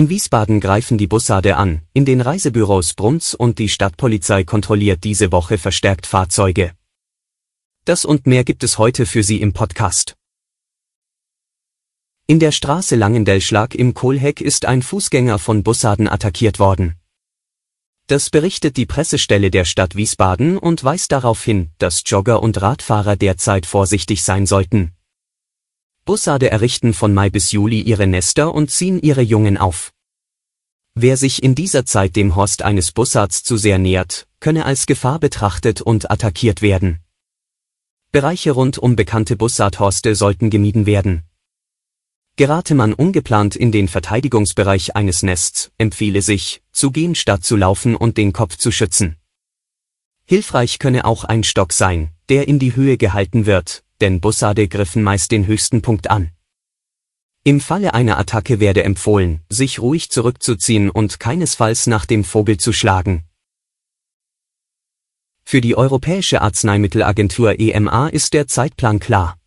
In Wiesbaden greifen die Bussarde an, in den Reisebüros Bruns und die Stadtpolizei kontrolliert diese Woche verstärkt Fahrzeuge. Das und mehr gibt es heute für Sie im Podcast. In der Straße Langendelschlag im Kohlheck ist ein Fußgänger von Bussarden attackiert worden. Das berichtet die Pressestelle der Stadt Wiesbaden und weist darauf hin, dass Jogger und Radfahrer derzeit vorsichtig sein sollten. Bussarde errichten von Mai bis Juli ihre Nester und ziehen ihre Jungen auf. Wer sich in dieser Zeit dem Horst eines Bussards zu sehr nähert, könne als Gefahr betrachtet und attackiert werden. Bereiche rund um bekannte Bussardhorste sollten gemieden werden. Gerate man ungeplant in den Verteidigungsbereich eines Nests, empfehle sich, zu gehen statt zu laufen und den Kopf zu schützen. Hilfreich könne auch ein Stock sein, der in die Höhe gehalten wird, denn Bussarde griffen meist den höchsten Punkt an. Im Falle einer Attacke werde empfohlen, sich ruhig zurückzuziehen und keinesfalls nach dem Vogel zu schlagen. Für die Europäische Arzneimittelagentur EMA ist der Zeitplan klar.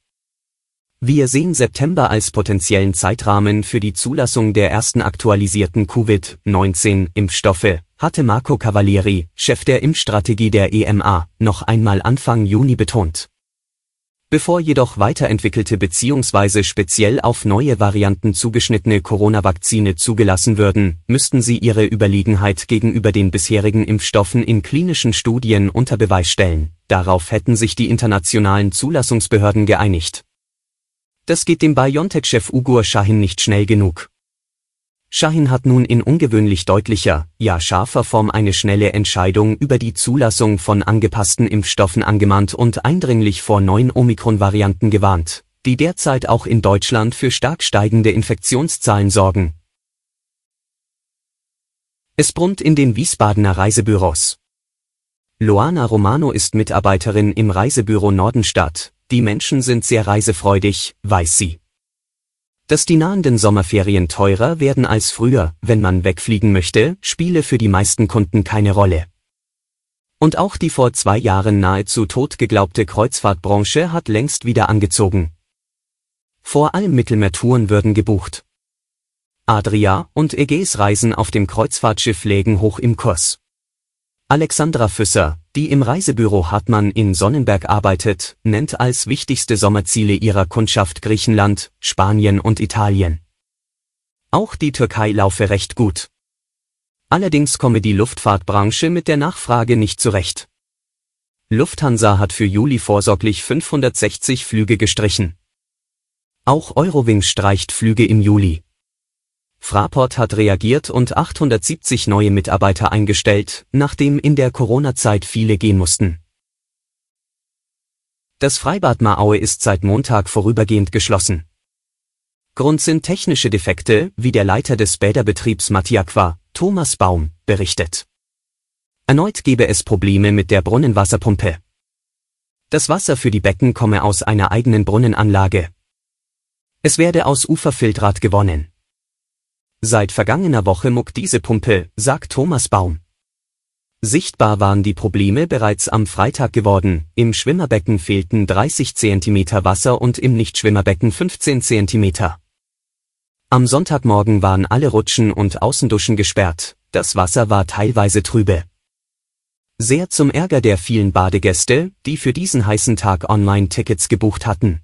Wir sehen September als potenziellen Zeitrahmen für die Zulassung der ersten aktualisierten Covid-19-Impfstoffe, hatte Marco Cavalieri, Chef der Impfstrategie der EMA, noch einmal Anfang Juni betont. Bevor jedoch weiterentwickelte bzw. speziell auf neue Varianten zugeschnittene Corona-Vakzine zugelassen würden, müssten sie ihre Überlegenheit gegenüber den bisherigen Impfstoffen in klinischen Studien unter Beweis stellen. Darauf hätten sich die internationalen Zulassungsbehörden geeinigt. Das geht dem BioNTech-Chef Ugur Shahin nicht schnell genug. Shahin hat nun in ungewöhnlich deutlicher, ja scharfer Form eine schnelle Entscheidung über die Zulassung von angepassten Impfstoffen angemahnt und eindringlich vor neuen Omikron-Varianten gewarnt, die derzeit auch in Deutschland für stark steigende Infektionszahlen sorgen. Es brummt in den Wiesbadener Reisebüros. Loana Romano ist Mitarbeiterin im Reisebüro Nordenstadt, die Menschen sind sehr reisefreudig, weiß sie. Dass die nahenden Sommerferien teurer werden als früher, wenn man wegfliegen möchte, spiele für die meisten Kunden keine Rolle. Und auch die vor zwei Jahren nahezu tot geglaubte Kreuzfahrtbranche hat längst wieder angezogen. Vor allem Mittelmeertouren würden gebucht. Adria und Ägäis Reisen auf dem Kreuzfahrtschiff lägen hoch im Kurs. Alexandra Füsser, die im Reisebüro Hartmann in Sonnenberg arbeitet, nennt als wichtigste Sommerziele ihrer Kundschaft Griechenland, Spanien und Italien. Auch die Türkei laufe recht gut. Allerdings komme die Luftfahrtbranche mit der Nachfrage nicht zurecht. Lufthansa hat für Juli vorsorglich 560 Flüge gestrichen. Auch Eurowings streicht Flüge im Juli. Fraport hat reagiert und 870 neue Mitarbeiter eingestellt, nachdem in der Corona-Zeit viele gehen mussten. Das Freibad Maaue ist seit Montag vorübergehend geschlossen. Grund sind technische Defekte, wie der Leiter des Bäderbetriebs Matiaqua, Thomas Baum, berichtet. Erneut gebe es Probleme mit der Brunnenwasserpumpe. Das Wasser für die Becken komme aus einer eigenen Brunnenanlage. Es werde aus Uferfiltrat gewonnen. Seit vergangener Woche muckt diese Pumpe, sagt Thomas Baum. Sichtbar waren die Probleme bereits am Freitag geworden, im Schwimmerbecken fehlten 30 cm Wasser und im Nichtschwimmerbecken 15 cm. Am Sonntagmorgen waren alle Rutschen und Außenduschen gesperrt, das Wasser war teilweise trübe. Sehr zum Ärger der vielen Badegäste, die für diesen heißen Tag Online-Tickets gebucht hatten.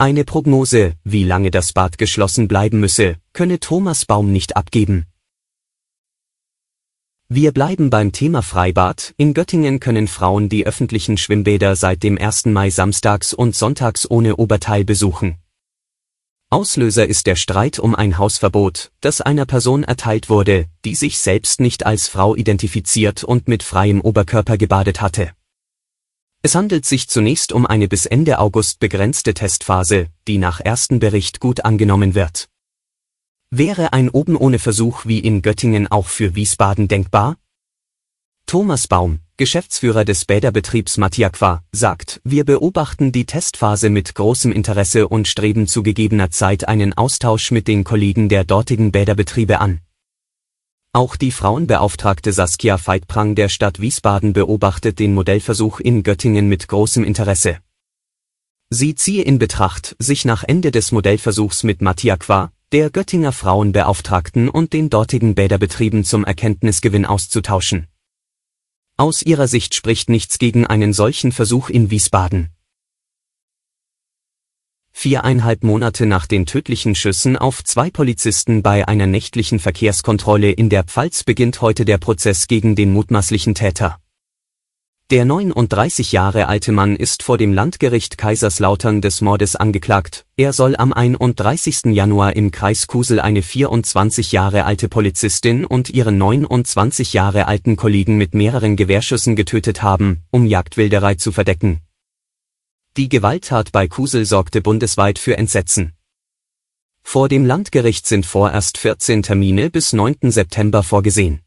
Eine Prognose, wie lange das Bad geschlossen bleiben müsse, könne Thomas Baum nicht abgeben. Wir bleiben beim Thema Freibad. In Göttingen können Frauen die öffentlichen Schwimmbäder seit dem 1. Mai samstags und sonntags ohne Oberteil besuchen. Auslöser ist der Streit um ein Hausverbot, das einer Person erteilt wurde, die sich selbst nicht als Frau identifiziert und mit freiem Oberkörper gebadet hatte. Es handelt sich zunächst um eine bis Ende August begrenzte Testphase, die nach ersten Bericht gut angenommen wird. Wäre ein oben ohne Versuch wie in Göttingen auch für Wiesbaden denkbar? Thomas Baum, Geschäftsführer des Bäderbetriebs Matiaqua, sagt, wir beobachten die Testphase mit großem Interesse und streben zu gegebener Zeit einen Austausch mit den Kollegen der dortigen Bäderbetriebe an. Auch die Frauenbeauftragte Saskia Veitprang der Stadt Wiesbaden beobachtet den Modellversuch in Göttingen mit großem Interesse. Sie ziehe in Betracht, sich nach Ende des Modellversuchs mit Matiaqua, der Göttinger Frauenbeauftragten und den dortigen Bäderbetrieben zum Erkenntnisgewinn auszutauschen. Aus ihrer Sicht spricht nichts gegen einen solchen Versuch in Wiesbaden. Viereinhalb Monate nach den tödlichen Schüssen auf zwei Polizisten bei einer nächtlichen Verkehrskontrolle in der Pfalz beginnt heute der Prozess gegen den mutmaßlichen Täter. Der 39 Jahre alte Mann ist vor dem Landgericht Kaiserslautern des Mordes angeklagt. Er soll am 31. Januar im Kreis Kusel eine 24 Jahre alte Polizistin und ihren 29 Jahre alten Kollegen mit mehreren Gewehrschüssen getötet haben, um Jagdwilderei zu verdecken. Die Gewalttat bei Kusel sorgte bundesweit für Entsetzen. Vor dem Landgericht sind vorerst 14 Termine bis 9. September vorgesehen.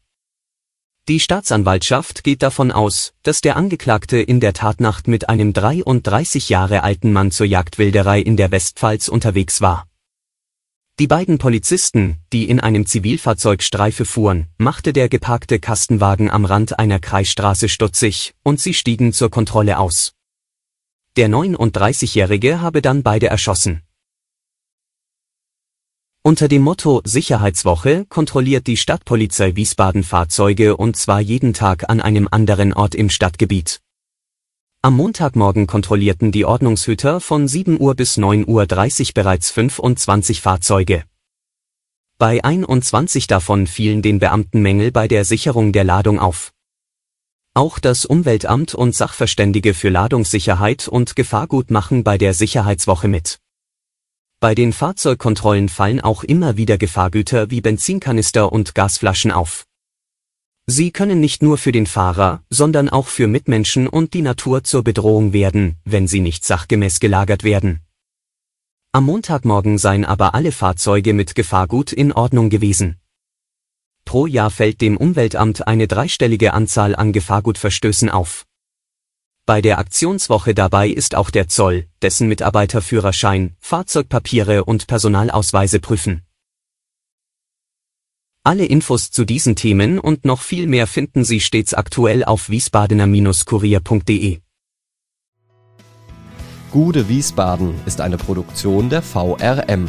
Die Staatsanwaltschaft geht davon aus, dass der Angeklagte in der Tatnacht mit einem 33 Jahre alten Mann zur Jagdwilderei in der Westpfalz unterwegs war. Die beiden Polizisten, die in einem Zivilfahrzeug Streife fuhren, machte der geparkte Kastenwagen am Rand einer Kreisstraße stutzig, und sie stiegen zur Kontrolle aus. Der 39-Jährige habe dann beide erschossen. Unter dem Motto Sicherheitswoche kontrolliert die Stadtpolizei Wiesbaden Fahrzeuge und zwar jeden Tag an einem anderen Ort im Stadtgebiet. Am Montagmorgen kontrollierten die Ordnungshüter von 7 Uhr bis 9.30 Uhr bereits 25 Fahrzeuge. Bei 21 davon fielen den Beamten Mängel bei der Sicherung der Ladung auf. Auch das Umweltamt und Sachverständige für Ladungssicherheit und Gefahrgut machen bei der Sicherheitswoche mit. Bei den Fahrzeugkontrollen fallen auch immer wieder Gefahrgüter wie Benzinkanister und Gasflaschen auf. Sie können nicht nur für den Fahrer, sondern auch für Mitmenschen und die Natur zur Bedrohung werden, wenn sie nicht sachgemäß gelagert werden. Am Montagmorgen seien aber alle Fahrzeuge mit Gefahrgut in Ordnung gewesen. Pro Jahr fällt dem Umweltamt eine dreistellige Anzahl an Gefahrgutverstößen auf. Bei der Aktionswoche dabei ist auch der Zoll, dessen Mitarbeiter Führerschein, Fahrzeugpapiere und Personalausweise prüfen. Alle Infos zu diesen Themen und noch viel mehr finden Sie stets aktuell auf wiesbadener-kurier.de. Gude Wiesbaden ist eine Produktion der VRM